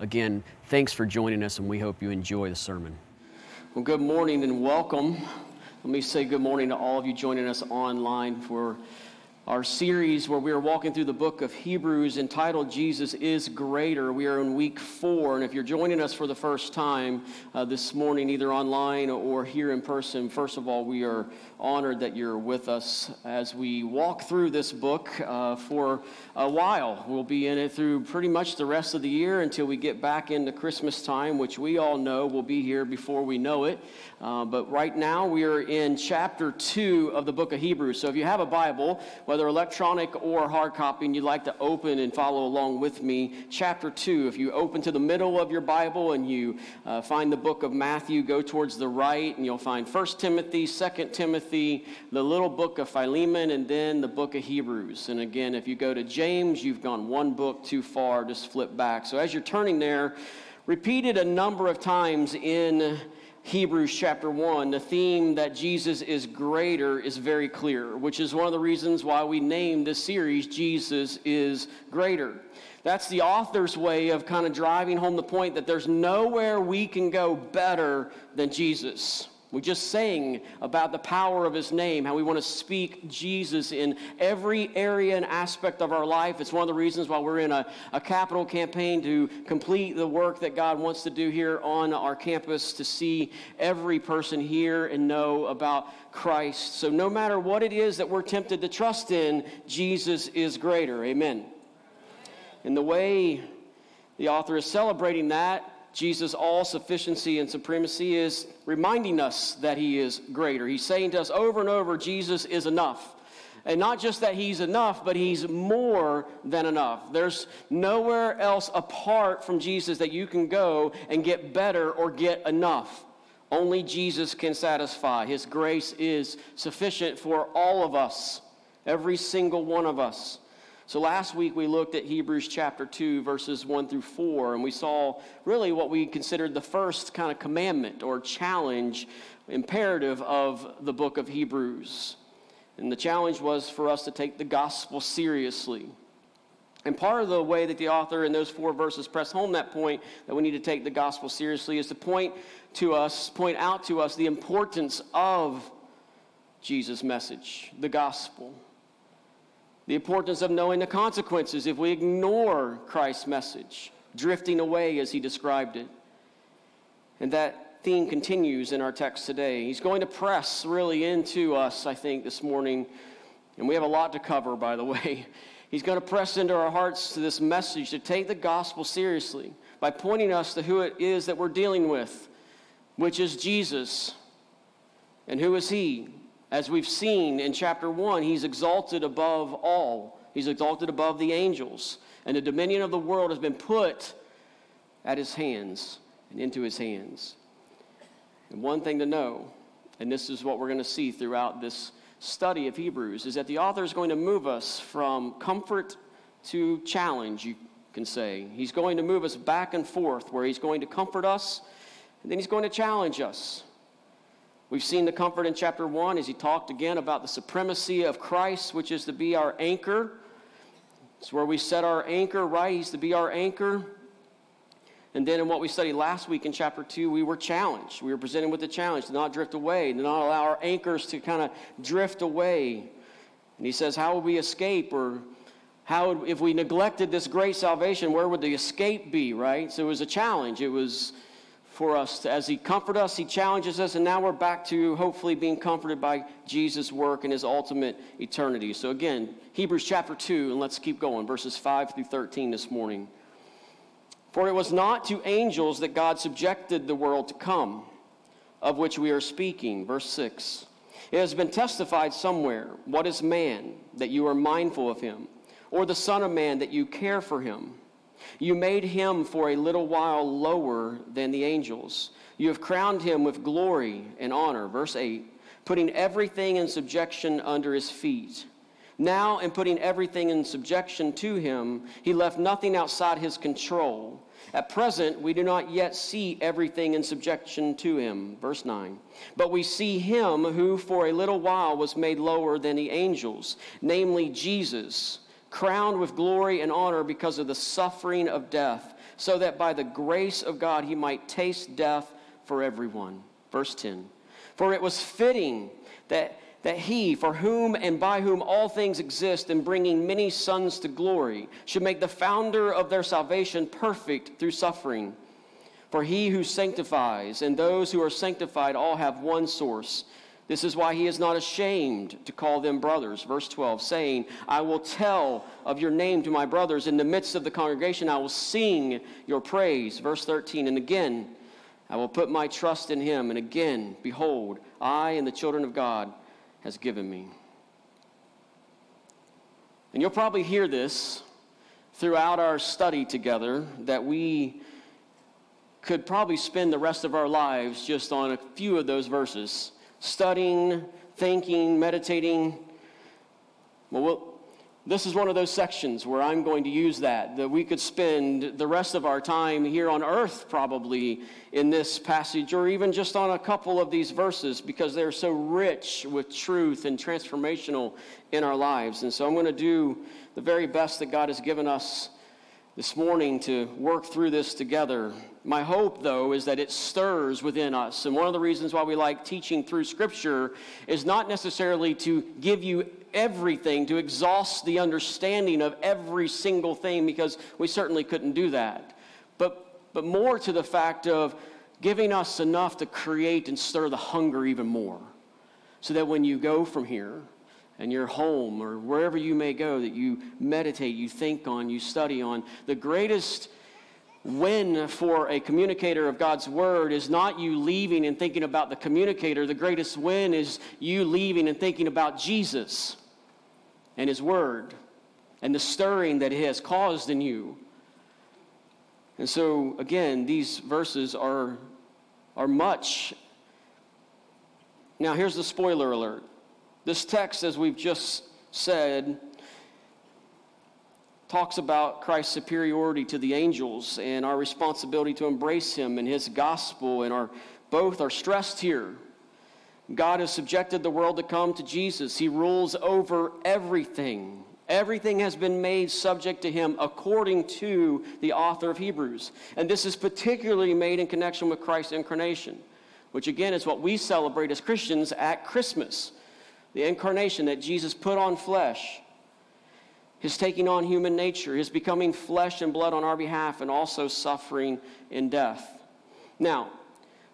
Again, thanks for joining us, and we hope you enjoy the sermon. Well, good morning and welcome. Let me say good morning to all of you joining us online for our series where we are walking through the book of Hebrews entitled Jesus is Greater. We are in week four, and if you're joining us for the first time uh, this morning, either online or here in person, first of all, we are honored that you're with us as we walk through this book uh, for a while. We'll be in it through pretty much the rest of the year until we get back into Christmas time, which we all know will be here before we know it. Uh, but right now, we are in chapter 2 of the book of Hebrews. So if you have a Bible, whether electronic or hard copy, and you'd like to open and follow along with me, chapter 2, if you open to the middle of your Bible and you uh, find the book of Matthew, go towards the right, and you'll find 1 Timothy, 2 Timothy, the little book of Philemon, and then the book of Hebrews. And again, if you go to James, you've gone one book too far, just flip back. So as you're turning there, repeated a number of times in Hebrews chapter 1, the theme that Jesus is greater is very clear, which is one of the reasons why we named this series Jesus is Greater. That's the author's way of kind of driving home the point that there's nowhere we can go better than Jesus. We just sang about the power of his name, how we want to speak Jesus in every area and aspect of our life. It's one of the reasons why we're in a, a capital campaign to complete the work that God wants to do here on our campus to see every person here and know about Christ. So, no matter what it is that we're tempted to trust in, Jesus is greater. Amen. And the way the author is celebrating that Jesus' all sufficiency and supremacy is reminding us that he is greater. He's saying to us over and over, Jesus is enough. And not just that he's enough, but he's more than enough. There's nowhere else apart from Jesus that you can go and get better or get enough. Only Jesus can satisfy. His grace is sufficient for all of us, every single one of us. So last week we looked at Hebrews chapter 2, verses 1 through 4, and we saw really what we considered the first kind of commandment or challenge, imperative of the book of Hebrews. And the challenge was for us to take the gospel seriously. And part of the way that the author in those four verses press home that point that we need to take the gospel seriously is to point to us, point out to us the importance of Jesus' message, the gospel the importance of knowing the consequences if we ignore Christ's message, drifting away as he described it. And that theme continues in our text today. He's going to press really into us, I think, this morning. And we have a lot to cover, by the way. He's going to press into our hearts to this message to take the gospel seriously by pointing us to who it is that we're dealing with, which is Jesus. And who is he? As we've seen in chapter 1, he's exalted above all. He's exalted above the angels. And the dominion of the world has been put at his hands and into his hands. And one thing to know, and this is what we're going to see throughout this study of Hebrews, is that the author is going to move us from comfort to challenge, you can say. He's going to move us back and forth, where he's going to comfort us, and then he's going to challenge us. We've seen the comfort in chapter 1 as he talked again about the supremacy of Christ, which is to be our anchor. It's where we set our anchor, right? He's to be our anchor. And then in what we studied last week in chapter 2, we were challenged. We were presented with the challenge to not drift away, to not allow our anchors to kind of drift away. And he says, How would we escape? Or how, would, if we neglected this great salvation, where would the escape be, right? So it was a challenge. It was for us. As He comforts us, He challenges us, and now we're back to hopefully being comforted by Jesus' work and His ultimate eternity. So, again, Hebrews chapter 2, and let's keep going, verses 5 through 13 this morning. For it was not to angels that God subjected the world to come, of which we are speaking. Verse 6. It has been testified somewhere what is man, that you are mindful of him, or the Son of Man, that you care for him. You made him for a little while lower than the angels. You have crowned him with glory and honor. Verse 8, putting everything in subjection under his feet. Now, in putting everything in subjection to him, he left nothing outside his control. At present, we do not yet see everything in subjection to him. Verse 9. But we see him who for a little while was made lower than the angels, namely Jesus, crowned with glory and honor because of the suffering of death, so that by the grace of God he might taste death for everyone. Verse 10. For it was fitting that that he, for whom and by whom all things exist, in bringing many sons to glory, should make the founder of their salvation perfect through suffering. For he who sanctifies and those who are sanctified all have one source. This is why he is not ashamed to call them brothers. Verse 12, saying, I will tell of your name to my brothers. In the midst of the congregation, I will sing your praise. Verse 13, and again, I will put my trust in him. And again, behold, I and the children of God has given me. And you'll probably hear this throughout our study together that we could probably spend the rest of our lives just on a few of those verses, studying, thinking, meditating. Well, we'll this is one of those sections where I'm going to use that, that we could spend the rest of our time here on earth probably in this passage, or even just on a couple of these verses because they're so rich with truth and transformational in our lives. And so I'm going to do the very best that God has given us this morning to work through this together. My hope, though, is that it stirs within us. And one of the reasons why we like teaching through Scripture is not necessarily to give you everything, to exhaust the understanding of every single thing, because we certainly couldn't do that. But, but more to the fact of giving us enough to create and stir the hunger even more. So that when you go from here, and your home or wherever you may go that you meditate, you think on, you study on. The greatest win for a communicator of God's word is not you leaving and thinking about the communicator. The greatest win is you leaving and thinking about Jesus and his word and the stirring that it has caused in you. And so, again, these verses are, are much. Now, here's the spoiler alert. This text, as we've just said, talks about Christ's superiority to the angels and our responsibility to embrace him and his gospel, and our, both are stressed here. God has subjected the world to come to Jesus. He rules over everything. Everything has been made subject to him according to the author of Hebrews. And this is particularly made in connection with Christ's incarnation, which again is what we celebrate as Christians at Christmas the incarnation that Jesus put on flesh, his taking on human nature, his becoming flesh and blood on our behalf, and also suffering in death. Now,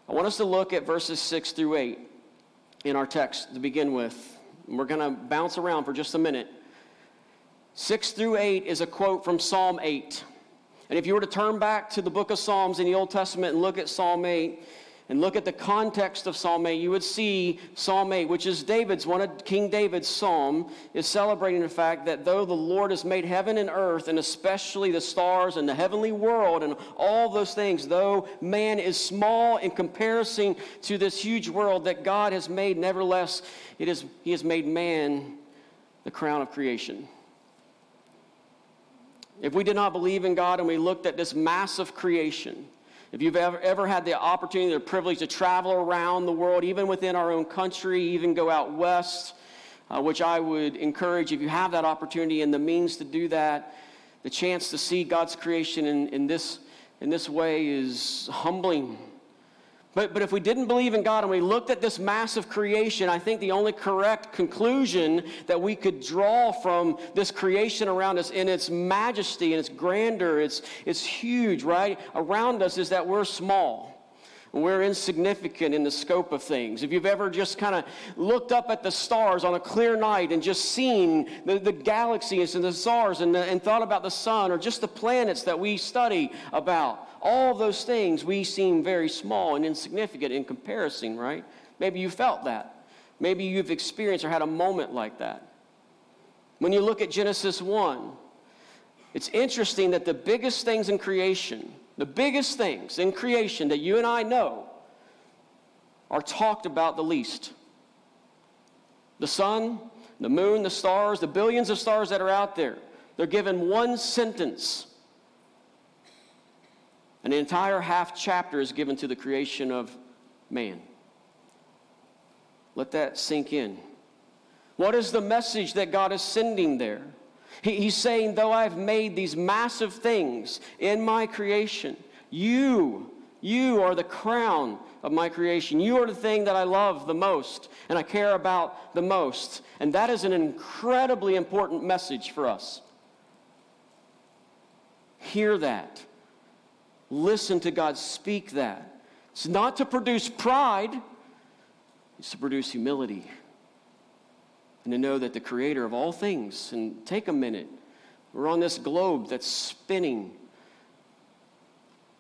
I want us to look at verses 6 through 8 in our text to begin with. We're going to bounce around for just a minute. 6 through 8 is a quote from Psalm 8. And if you were to turn back to the book of Psalms in the Old Testament and look at Psalm 8, and look at the context of Psalm 8, you would see Psalm 8, which is David's, one of King David's psalm, is celebrating the fact that though the Lord has made heaven and earth, and especially the stars and the heavenly world and all those things, though man is small in comparison to this huge world that God has made, nevertheless, it is, he has made man the crown of creation. If we did not believe in God and we looked at this massive creation, if you've ever, ever had the opportunity or privilege to travel around the world, even within our own country, even go out west, uh, which I would encourage if you have that opportunity and the means to do that, the chance to see God's creation in, in, this, in this way is humbling. But, but if we didn't believe in God and we looked at this massive creation, I think the only correct conclusion that we could draw from this creation around us in its majesty and its grandeur, it's, it's huge, right? Around us is that we're small. We're insignificant in the scope of things. If you've ever just kind of looked up at the stars on a clear night and just seen the, the galaxies and the stars and, the, and thought about the sun or just the planets that we study about, all those things we seem very small and insignificant in comparison, right? Maybe you felt that. Maybe you've experienced or had a moment like that. When you look at Genesis 1, it's interesting that the biggest things in creation, the biggest things in creation that you and I know are talked about the least. The sun, the moon, the stars, the billions of stars that are out there, they're given one sentence. An entire half chapter is given to the creation of man. Let that sink in. What is the message that God is sending there? He, he's saying, though I've made these massive things in my creation, you, you are the crown of my creation. You are the thing that I love the most and I care about the most. And that is an incredibly important message for us. Hear that. Listen to God speak that. It's not to produce pride, it's to produce humility and to know that the creator of all things, and take a minute, we're on this globe that's spinning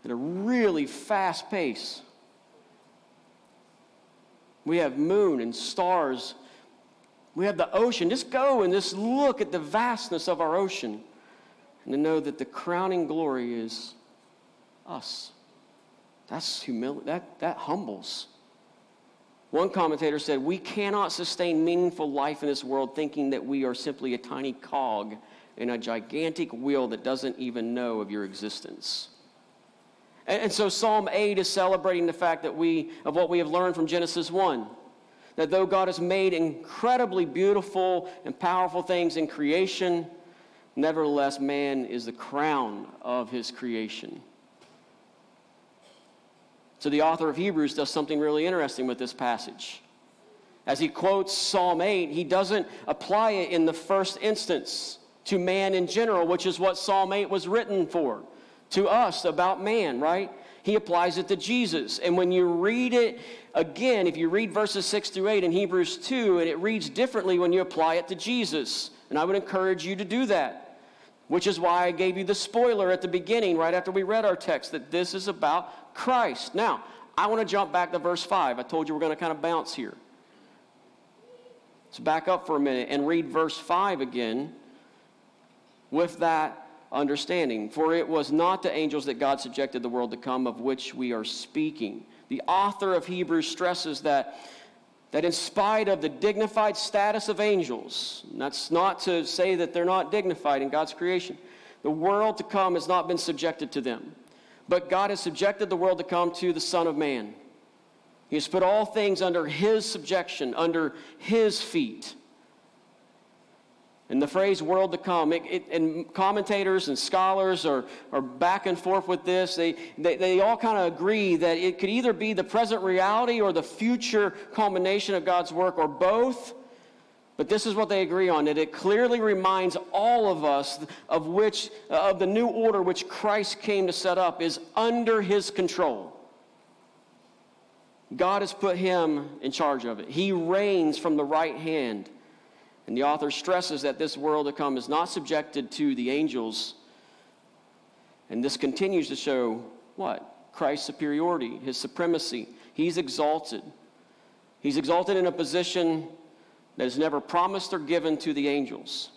at a really fast pace. We have moon and stars. We have the ocean. Just go and just look at the vastness of our ocean and to know that the crowning glory is us. That's humility. That, that humbles. One commentator said, We cannot sustain meaningful life in this world thinking that we are simply a tiny cog in a gigantic wheel that doesn't even know of your existence. And, and so Psalm 8 is celebrating the fact that we, of what we have learned from Genesis 1 that though God has made incredibly beautiful and powerful things in creation, nevertheless, man is the crown of his creation. So the author of Hebrews does something really interesting with this passage. As he quotes Psalm 8, he doesn't apply it in the first instance to man in general, which is what Psalm 8 was written for, to us about man, right? He applies it to Jesus. And when you read it again, if you read verses 6 through 8 in Hebrews 2, and it reads differently when you apply it to Jesus. And I would encourage you to do that. Which is why I gave you the spoiler at the beginning, right after we read our text, that this is about Christ. Now, I want to jump back to verse 5. I told you we're going to kind of bounce here. Let's back up for a minute and read verse 5 again with that understanding. For it was not to angels that God subjected the world to come, of which we are speaking. The author of Hebrews stresses that that in spite of the dignified status of angels, that's not to say that they're not dignified in God's creation, the world to come has not been subjected to them. But God has subjected the world to come to the Son of Man. He has put all things under His subjection, under His feet. And the phrase world to come, it, it, and commentators and scholars are, are back and forth with this. They, they, they all kind of agree that it could either be the present reality or the future culmination of God's work or both. But this is what they agree on that it clearly reminds all of us of which uh, of the new order which Christ came to set up is under his control. God has put him in charge of it. He reigns from the right hand and the author stresses that this world to come is not subjected to the angels. And this continues to show what? Christ's superiority, his supremacy. He's exalted. He's exalted in a position that is never promised or given to the angels.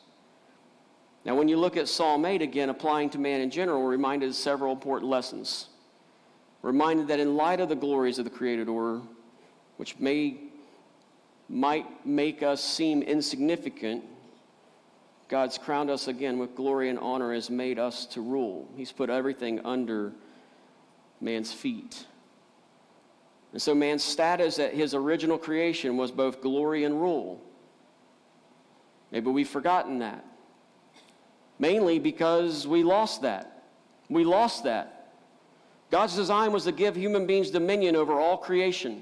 Now, when you look at Psalm 8 again, applying to man in general, we're reminded of several important lessons. We're reminded that in light of the glories of the created order, which may might make us seem insignificant, God's crowned us again with glory and honor, has made us to rule. He's put everything under man's feet. And so man's status at his original creation was both glory and rule. Maybe we've forgotten that. Mainly because we lost that. We lost that. God's design was to give human beings dominion over all creation.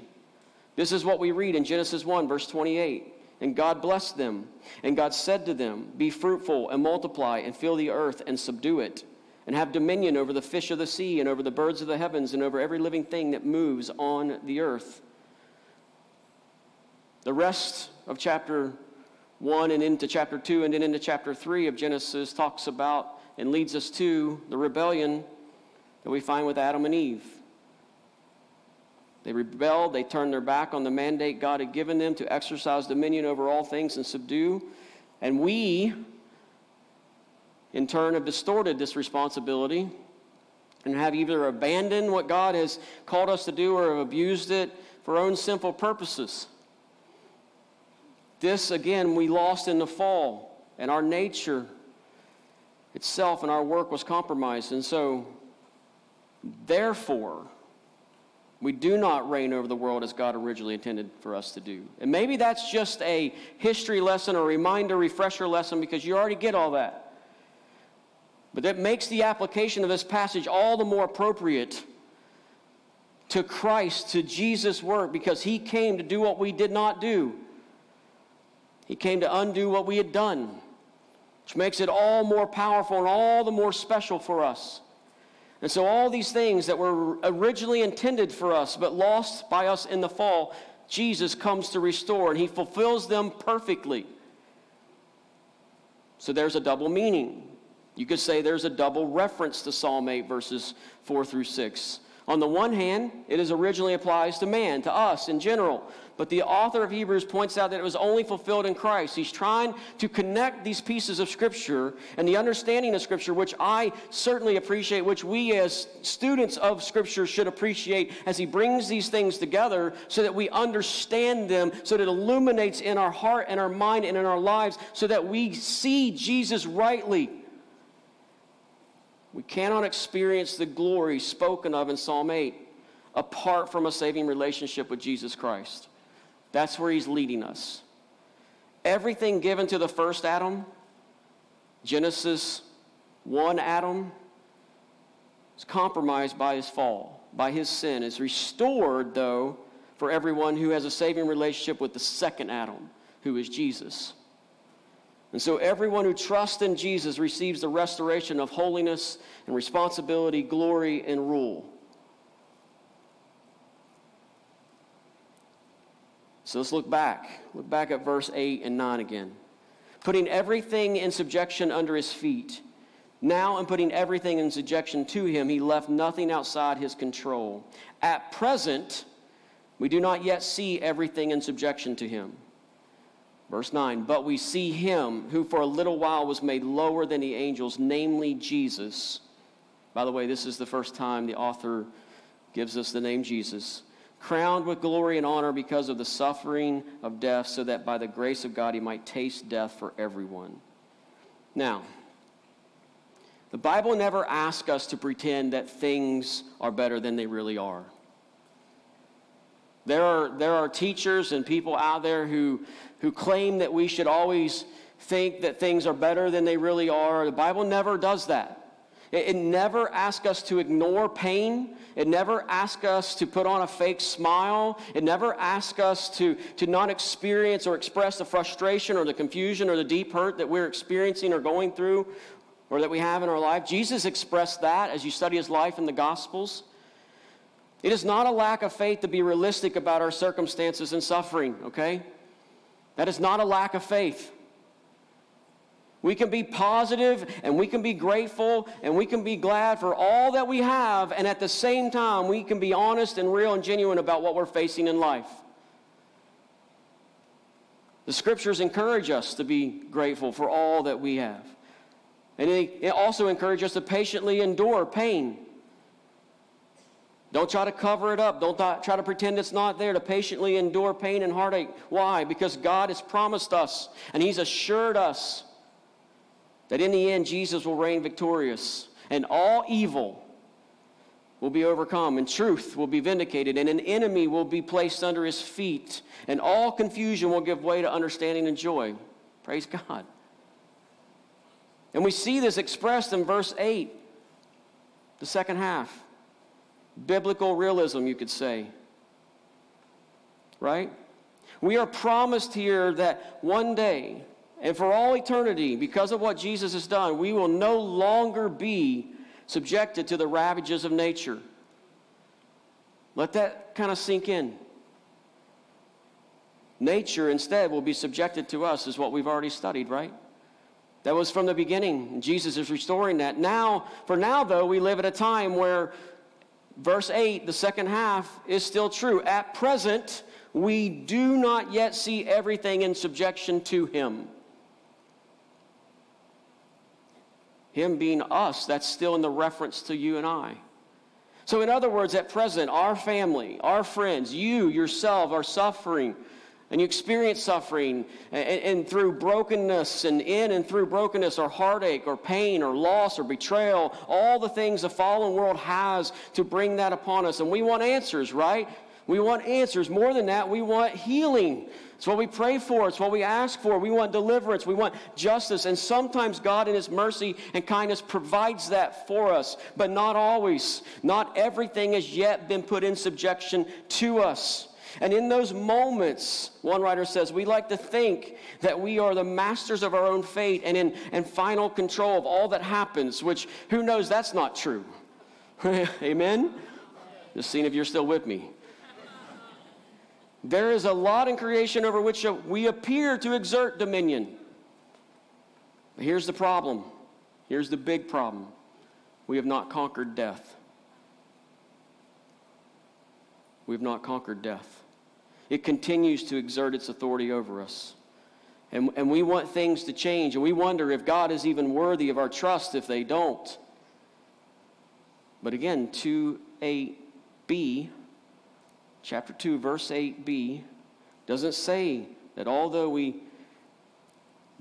This is what we read in Genesis 1, verse 28. And God blessed them. And God said to them, Be fruitful and multiply and fill the earth and subdue it, and have dominion over the fish of the sea and over the birds of the heavens and over every living thing that moves on the earth. The rest of chapter 1 and into chapter 2 and then into chapter 3 of Genesis talks about and leads us to the rebellion that we find with Adam and Eve. They rebelled, they turned their back on the mandate God had given them to exercise dominion over all things and subdue. And we, in turn, have distorted this responsibility and have either abandoned what God has called us to do or have abused it for our own sinful purposes. This, again, we lost in the fall, and our nature itself and our work was compromised. And so, therefore, we do not reign over the world as God originally intended for us to do. And maybe that's just a history lesson or reminder, refresher lesson because you already get all that. But that makes the application of this passage all the more appropriate to Christ, to Jesus' work, because he came to do what we did not do. He came to undo what we had done, which makes it all more powerful and all the more special for us. And so, all these things that were originally intended for us but lost by us in the fall, Jesus comes to restore, and he fulfills them perfectly. So, there's a double meaning. You could say there's a double reference to Psalm 8, verses 4 through 6. On the one hand, it is originally applies to man, to us in general. But the author of Hebrews points out that it was only fulfilled in Christ. He's trying to connect these pieces of Scripture and the understanding of Scripture, which I certainly appreciate, which we as students of Scripture should appreciate as he brings these things together so that we understand them, so that it illuminates in our heart and our mind and in our lives, so that we see Jesus rightly we cannot experience the glory spoken of in Psalm 8 apart from a saving relationship with Jesus Christ. That's where he's leading us. Everything given to the first Adam, Genesis 1 Adam, is compromised by his fall, by his sin. Is restored, though, for everyone who has a saving relationship with the second Adam, who is Jesus. And so everyone who trusts in Jesus receives the restoration of holiness and responsibility, glory, and rule. So let's look back. Look back at verse 8 and 9 again. Putting everything in subjection under his feet. Now, in putting everything in subjection to him, he left nothing outside his control. At present, we do not yet see everything in subjection to him. Verse 9, but we see him who for a little while was made lower than the angels, namely Jesus. By the way, this is the first time the author gives us the name Jesus. Crowned with glory and honor because of the suffering of death, so that by the grace of God he might taste death for everyone. Now, the Bible never asks us to pretend that things are better than they really are. There are, there are teachers and people out there who, who claim that we should always think that things are better than they really are. The Bible never does that. It, it never asks us to ignore pain. It never asks us to put on a fake smile. It never asks us to, to not experience or express the frustration or the confusion or the deep hurt that we're experiencing or going through or that we have in our life. Jesus expressed that as you study his life in the Gospels. It is not a lack of faith to be realistic about our circumstances and suffering, okay? That is not a lack of faith. We can be positive and we can be grateful and we can be glad for all that we have, and at the same time, we can be honest and real and genuine about what we're facing in life. The scriptures encourage us to be grateful for all that we have. And they also encourage us to patiently endure pain don't try to cover it up. Don't try to pretend it's not there. To patiently endure pain and heartache. Why? Because God has promised us and He's assured us that in the end Jesus will reign victorious and all evil will be overcome and truth will be vindicated and an enemy will be placed under His feet and all confusion will give way to understanding and joy. Praise God. And we see this expressed in verse 8, the second half biblical realism, you could say. Right? We are promised here that one day, and for all eternity, because of what Jesus has done, we will no longer be subjected to the ravages of nature. Let that kind of sink in. Nature instead will be subjected to us, is what we've already studied, right? That was from the beginning. Jesus is restoring that. Now, for now, though, we live at a time where verse 8, the second half, is still true. At present, we do not yet see everything in subjection to Him. Him being us, that's still in the reference to you and I. So, in other words, at present, our family, our friends, you yourself are suffering. And you experience suffering and, and, through brokenness and in and through brokenness or heartache or pain or loss or betrayal, all the things the fallen world has to bring that upon us. And we want answers, right? We want answers. More than that, we want healing. It's what we pray for. It's what we ask for. We want deliverance. We want justice. And sometimes God, in His mercy and kindness, provides that for us, but not always. Not everything has yet been put in subjection to us. And in those moments, one writer says, we like to think that we are the masters of our own fate and in and final control of all that happens, which who knows that's not true. Amen? Just seeing if you're still with me. There is a lot in creation over which we appear to exert dominion. But here's the problem. Here's the big problem. We have not conquered death. We have not conquered death. It continues to exert its authority over us. And, and we want things to change, and we wonder if God is even worthy of our trust if they don't. But again, 2a b chapter 2, verse 8b, doesn't say that although we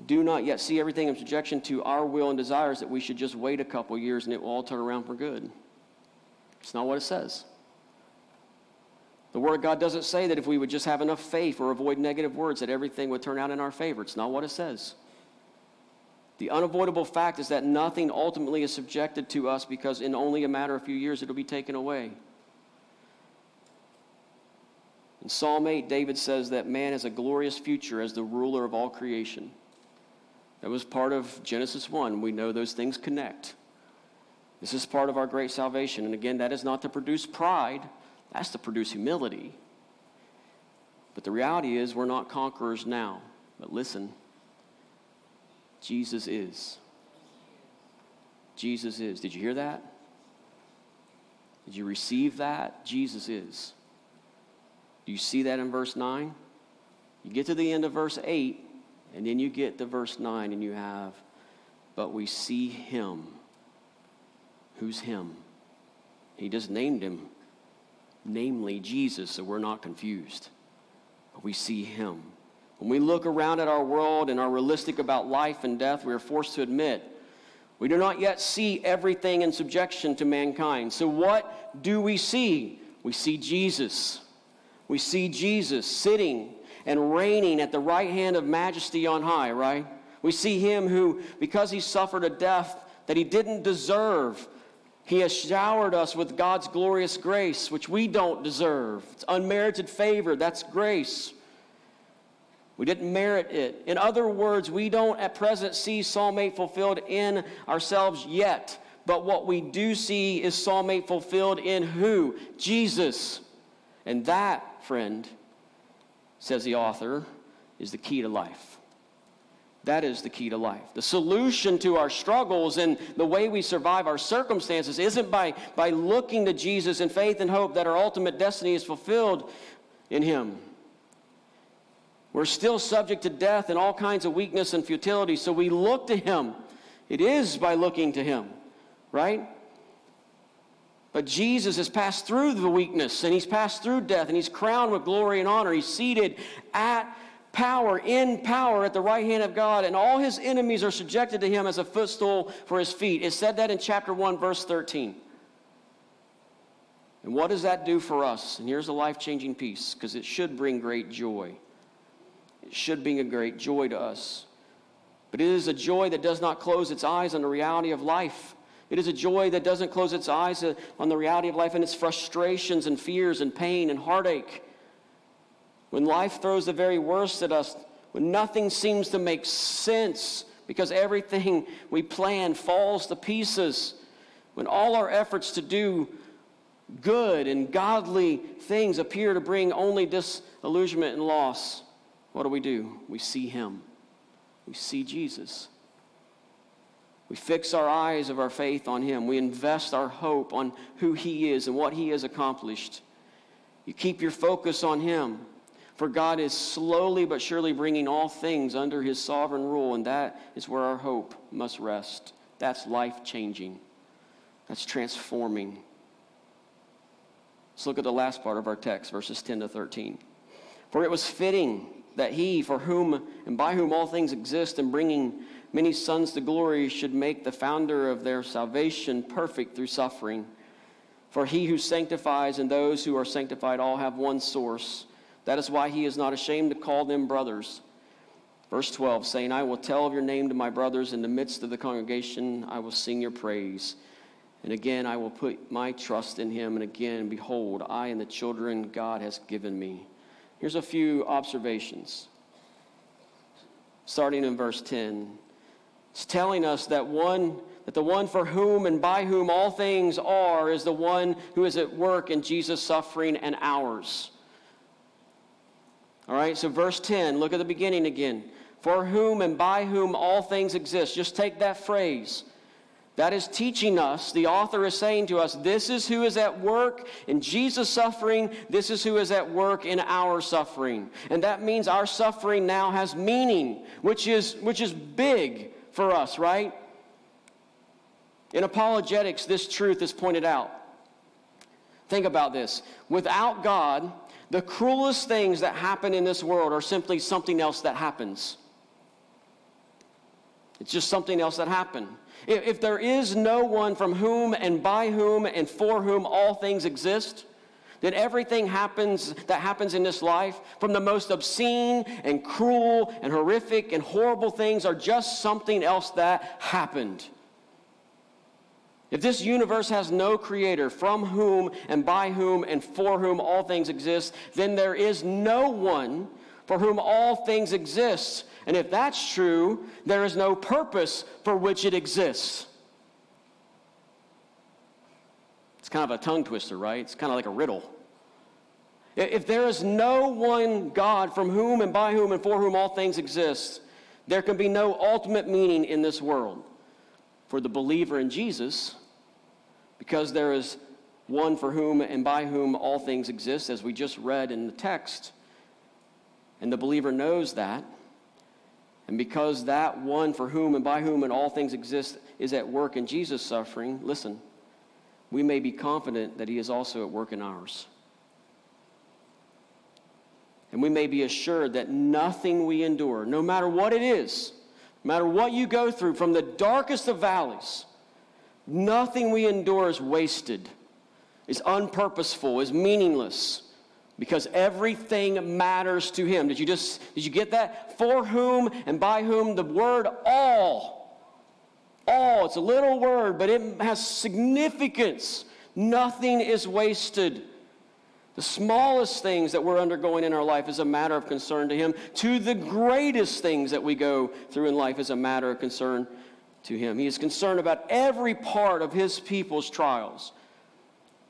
do not yet see everything in subjection to our will and desires, that we should just wait a couple years and it will all turn around for good. It's not what it says. The Word of God doesn't say that if we would just have enough faith or avoid negative words, that everything would turn out in our favor. It's not what it says. The unavoidable fact is that nothing ultimately is subjected to us because in only a matter of a few years it'll be taken away. In Psalm 8, David says that man has a glorious future as the ruler of all creation. That was part of Genesis 1. We know those things connect. This is part of our great salvation. And again, that is not to produce pride, that's to produce humility. But the reality is, we're not conquerors now. But listen, Jesus is. Jesus is. Did you hear that? Did you receive that? Jesus is. Do you see that in verse 9? You get to the end of verse 8, and then you get to verse 9, and you have, but we see him. Who's him? He just named him, namely Jesus, so we're not confused. But we see him. When we look around at our world and are realistic about life and death, we are forced to admit we do not yet see everything in subjection to mankind. So, what do we see? We see Jesus we see Jesus sitting and reigning at the right hand of majesty on high, right? We see him who, because he suffered a death that he didn't deserve, he has showered us with God's glorious grace, which we don't deserve. It's unmerited favor, that's grace. We didn't merit it. In other words, we don't at present see Psalm 8 fulfilled in ourselves yet. But what we do see is Psalm 8 fulfilled in who? Jesus. And that friend, says the author, is the key to life. That is the key to life. The solution to our struggles and the way we survive our circumstances isn't by, by looking to Jesus in faith and hope that our ultimate destiny is fulfilled in Him. We're still subject to death and all kinds of weakness and futility, so we look to Him. It is by looking to Him, right? But Jesus has passed through the weakness and he's passed through death and he's crowned with glory and honor. He's seated at power, in power at the right hand of God, and all his enemies are subjected to him as a footstool for his feet. It said that in chapter 1, verse 13. And what does that do for us? And here's a life changing piece because it should bring great joy. It should bring a great joy to us. But it is a joy that does not close its eyes on the reality of life. It is a joy that doesn't close its eyes uh, on the reality of life and its frustrations and fears and pain and heartache. When life throws the very worst at us, when nothing seems to make sense because everything we plan falls to pieces, when all our efforts to do good and godly things appear to bring only disillusionment and loss, what do we do? We see Him. We see Jesus. We fix our eyes of our faith on Him. We invest our hope on who He is and what He has accomplished. You keep your focus on Him, for God is slowly but surely bringing all things under His sovereign rule, and that is where our hope must rest. That's life changing, that's transforming. Let's look at the last part of our text, verses 10 to 13. For it was fitting that he, for whom and by whom all things exist, and bringing many sons to glory, should make the founder of their salvation perfect through suffering. For he who sanctifies and those who are sanctified all have one source. That is why he is not ashamed to call them brothers. Verse 12, saying, I will tell of your name to my brothers in the midst of the congregation, I will sing your praise. And again, I will put my trust in him. And again, behold, I and the children God has given me. Here's a few observations. Starting in verse 10, it's telling us that one that the one for whom and by whom all things are is the one who is at work in Jesus' suffering and ours. All right, so verse 10, look at the beginning again. For whom and by whom all things exist. Just take that phrase. That is teaching us, the author is saying to us, this is who is at work in Jesus' suffering, this is who is at work in our suffering. And that means our suffering now has meaning, which is, which is big for us, right? In apologetics, this truth is pointed out. Think about this. Without God, the cruelest things that happen in this world are simply something else that happens. It's just something else that happened. If there is no one from whom and by whom and for whom all things exist, then everything happens that happens in this life, from the most obscene and cruel and horrific and horrible things, are just something else that happened. If this universe has no creator from whom and by whom and for whom all things exist, then there is no one for whom all things exist. And if that's true, there is no purpose for which it exists. It's kind of a tongue twister, right? It's kind of like a riddle. If there is no one God from whom and by whom and for whom all things exist, there can be no ultimate meaning in this world. For the believer in Jesus, because there is one for whom and by whom all things exist, as we just read in the text, and the believer knows that, and because that one for whom and by whom and all things exist is at work in Jesus' suffering, listen, we may be confident that he is also at work in ours. And we may be assured that nothing we endure, no matter what it is, no matter what you go through from the darkest of valleys, nothing we endure is wasted, is unpurposeful, is meaningless because everything matters to him. Did you just did you get that? For whom and by whom the word all. All, it's a little word, but it has significance. Nothing is wasted. The smallest things that we're undergoing in our life is a matter of concern to him. To the greatest things that we go through in life is a matter of concern to him. He is concerned about every part of his people's trials.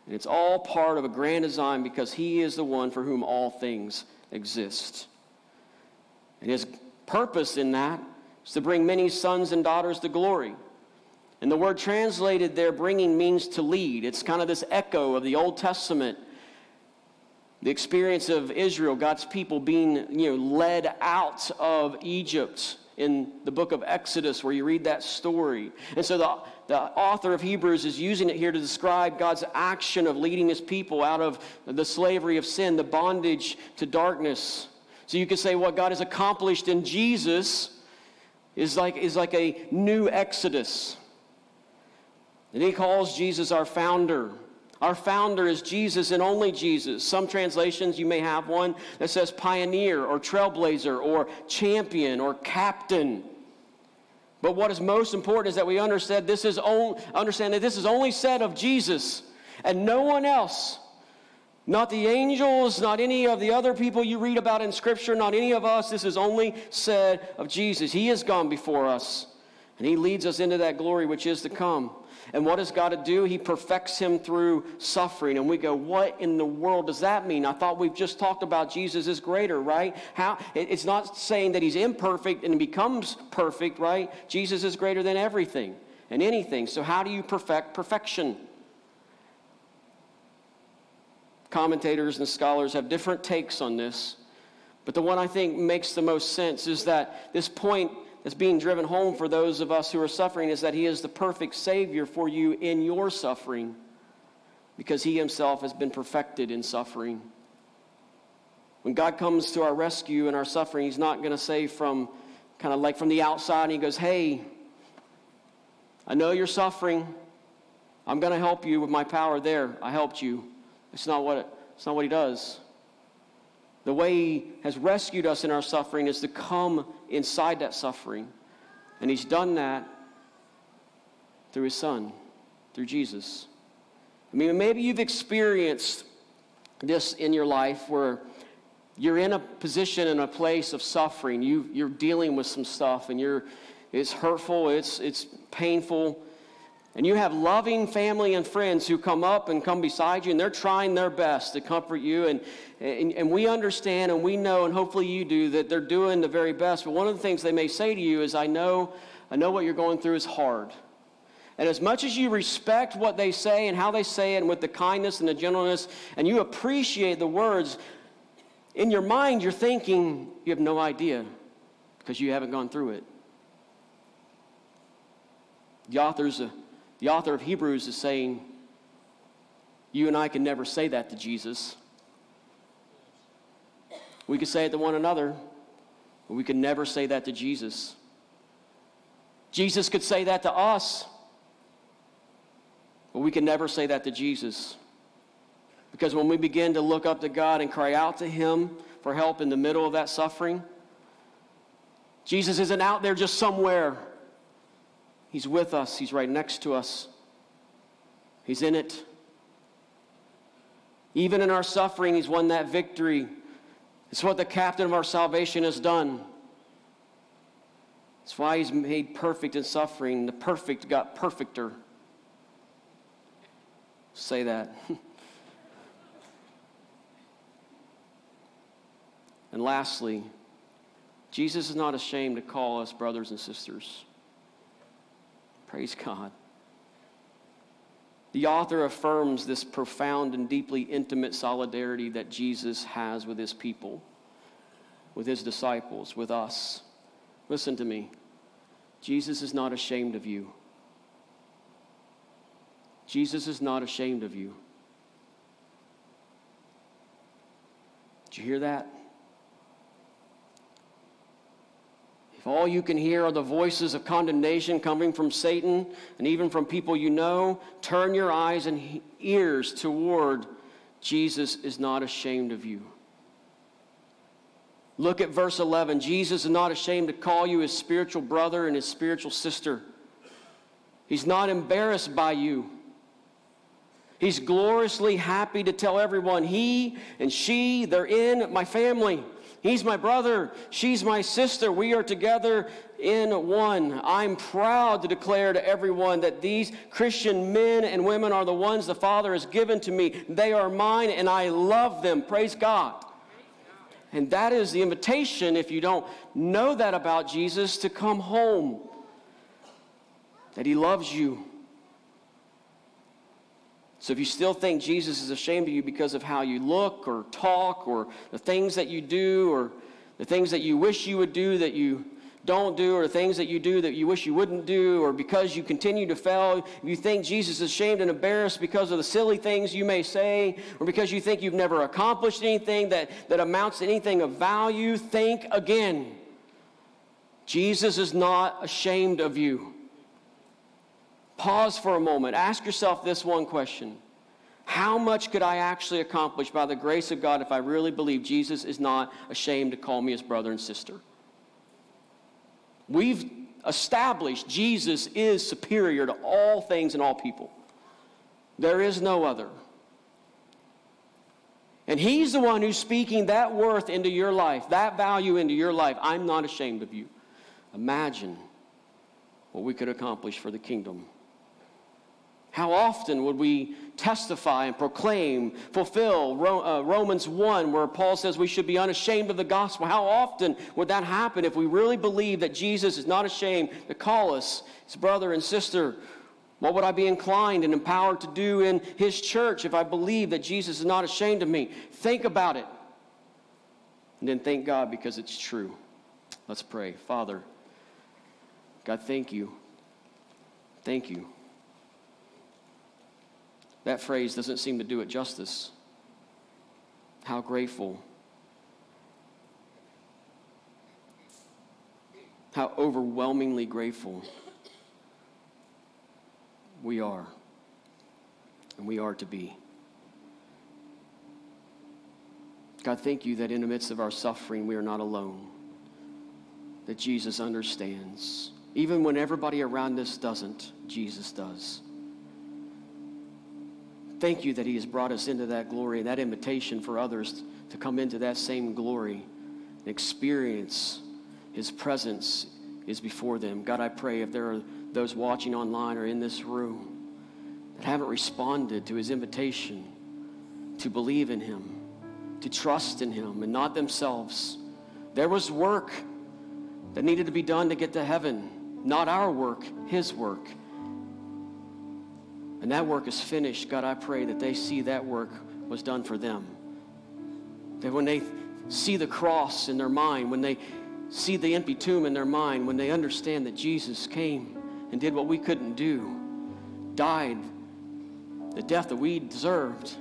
And it's all part of a grand design because He is the one for whom all things exist. And His purpose in that is to bring many sons and daughters to glory. And the word translated there, bringing, means to lead. It's kind of this echo of the Old Testament. The experience of Israel, God's people being you know, led out of Egypt in the book of Exodus, where you read that story. And so the, the author of Hebrews is using it here to describe God's action of leading his people out of the slavery of sin, the bondage to darkness. So you could say what God has accomplished in Jesus is like, is like a new Exodus. And he calls Jesus our founder. Our founder is Jesus and only Jesus. Some translations, you may have one that says pioneer or trailblazer or champion or captain. But what is most important is that we understand this is only, understand that this is only said of Jesus and no one else. Not the angels, not any of the other people you read about in Scripture, not any of us. This is only said of Jesus. He has gone before us, and He leads us into that glory which is to come. And what does God to do? He perfects him through suffering. And we go, what in the world does that mean? I thought we've just talked about Jesus is greater, right? How it's not saying that he's imperfect and becomes perfect, right? Jesus is greater than everything and anything. So how do you perfect perfection? Commentators and scholars have different takes on this. But the one I think makes the most sense is that this point that's being driven home for those of us who are suffering is that He is the perfect Savior for you in your suffering. because he himself has been perfected in suffering. When God comes to our rescue in our suffering, he's not going to say from kind of like from the outside, he goes, Hey, I know you're suffering. I'm going to help you with my power there. I helped you. It's not what, it, it's not what he does. The way he has rescued us in our suffering is to come inside that suffering. And he's done that through his son, through Jesus. I mean, maybe you've experienced this in your life where you're in a position in a place of suffering. You, you're dealing with some stuff and you're, it's hurtful, it's, it's painful. And you have loving family and friends who come up and come beside you, and they're trying their best to comfort you. And, and, and, we understand and we know, and hopefully you do, that they're doing the very best. But one of the things they may say to you is, I know, I know what you're going through is hard. And as much as you respect what they say and how they say it, and with the kindness and the gentleness, and you appreciate the words, in your mind you're thinking you have no idea because you haven't gone through it. The, author's, the author of Hebrews is saying, You and I can never say that to Jesus. We could say it to one another, but we could never say that to Jesus. Jesus could say that to us. But we can never say that to Jesus. Because when we begin to look up to God and cry out to Him for help in the middle of that suffering, Jesus isn't out there just somewhere. He's with us, He's right next to us, He's in it. Even in our suffering, He's won that victory. It's what the captain of our salvation has done. It's why He's made perfect in suffering. The perfect got perfecter say that. and lastly, Jesus is not ashamed to call us brothers and sisters. Praise God. The author affirms this profound and deeply intimate solidarity that Jesus has with his people, with his disciples, with us. Listen to me. Jesus is not ashamed of you. Jesus is not ashamed of you. Did you hear that? All you can hear are the voices of condemnation coming from Satan and even from people you know, turn your eyes and ears toward Jesus is not ashamed of you. Look at verse 11. Jesus is not ashamed to call you his spiritual brother and his spiritual sister. He's not embarrassed by you. He's gloriously happy to tell everyone he and she, they're in my family. He's my brother. She's my sister. We are together in one. I'm proud to declare to everyone that these Christian men and women are the ones the Father has given to me. They are mine and I love them. Praise God. And that is the invitation, if you don't know that about Jesus, to come home. That He loves you so if you still think Jesus is ashamed of you because of how you look or talk or the things that you do or the things that you wish you would do that you don't do or the things that you do that you wish you wouldn't do or because you continue to fail, if you think Jesus is ashamed and embarrassed because of the silly things you may say or because you think you've never accomplished anything that, that amounts to anything of value, think again. Jesus is not ashamed of you. Pause for a moment. Ask yourself this one question How much could I actually accomplish by the grace of God if I really believe Jesus is not ashamed to call me his brother and sister? We've established Jesus is superior to all things and all people. There is no other. And he's the one who's speaking that worth into your life, that value into your life. I'm not ashamed of you. Imagine what we could accomplish for the kingdom. How often would we testify and proclaim, fulfill uh, Romans 1, where Paul says we should be unashamed of the gospel? How often would that happen if we really believe that Jesus is not ashamed to call us his brother and sister? What would I be inclined and empowered to do in his church if I believe that Jesus is not ashamed of me? Think about it. And then thank God because it's true. Let's pray. Father, God, thank you. Thank you That phrase doesn't seem to do it justice. How grateful. How overwhelmingly grateful we are. And we are to be. God, thank you that in the midst of our suffering, we are not alone. That Jesus understands. Even when everybody around us doesn't, Jesus does. Thank you that He has brought us into that glory, that invitation for others to come into that same glory and experience His presence is before them. God, I pray if there are those watching online or in this room that haven't responded to His invitation to believe in Him, to trust in Him and not themselves, there was work that needed to be done to get to heaven. Not our work, His work and that work is finished, God, I pray that they see that work was done for them. That when they see the cross in their mind, when they see the empty tomb in their mind, when they understand that Jesus came and did what we couldn't do, died the death that we deserved,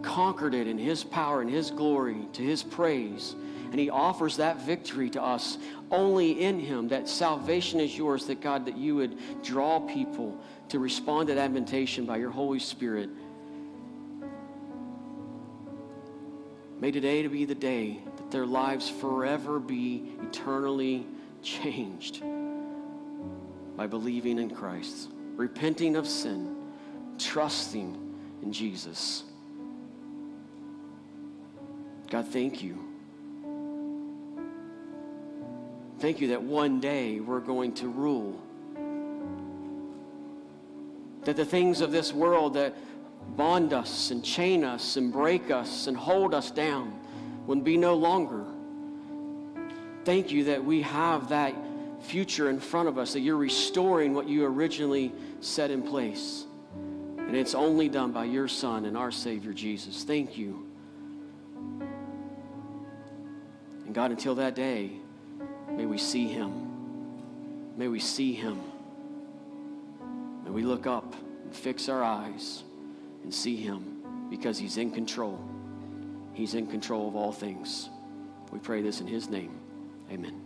conquered it in His power and His glory, to His praise. And He offers that victory to us only in Him, that salvation is yours, that God, that you would draw people to respond to that invitation by your Holy Spirit. May today to be the day that their lives forever be eternally changed by believing in Christ, repenting of sin, trusting in Jesus. God, thank you. Thank you that one day we're going to rule that the things of this world that bond us and chain us and break us and hold us down will be no longer. Thank you that we have that future in front of us, that you're restoring what you originally set in place. And it's only done by your Son and our Savior, Jesus. Thank you. And God, until that day, may we see him. May we see him. And we look up and fix our eyes and see Him because He's in control. He's in control of all things. We pray this in His name. Amen.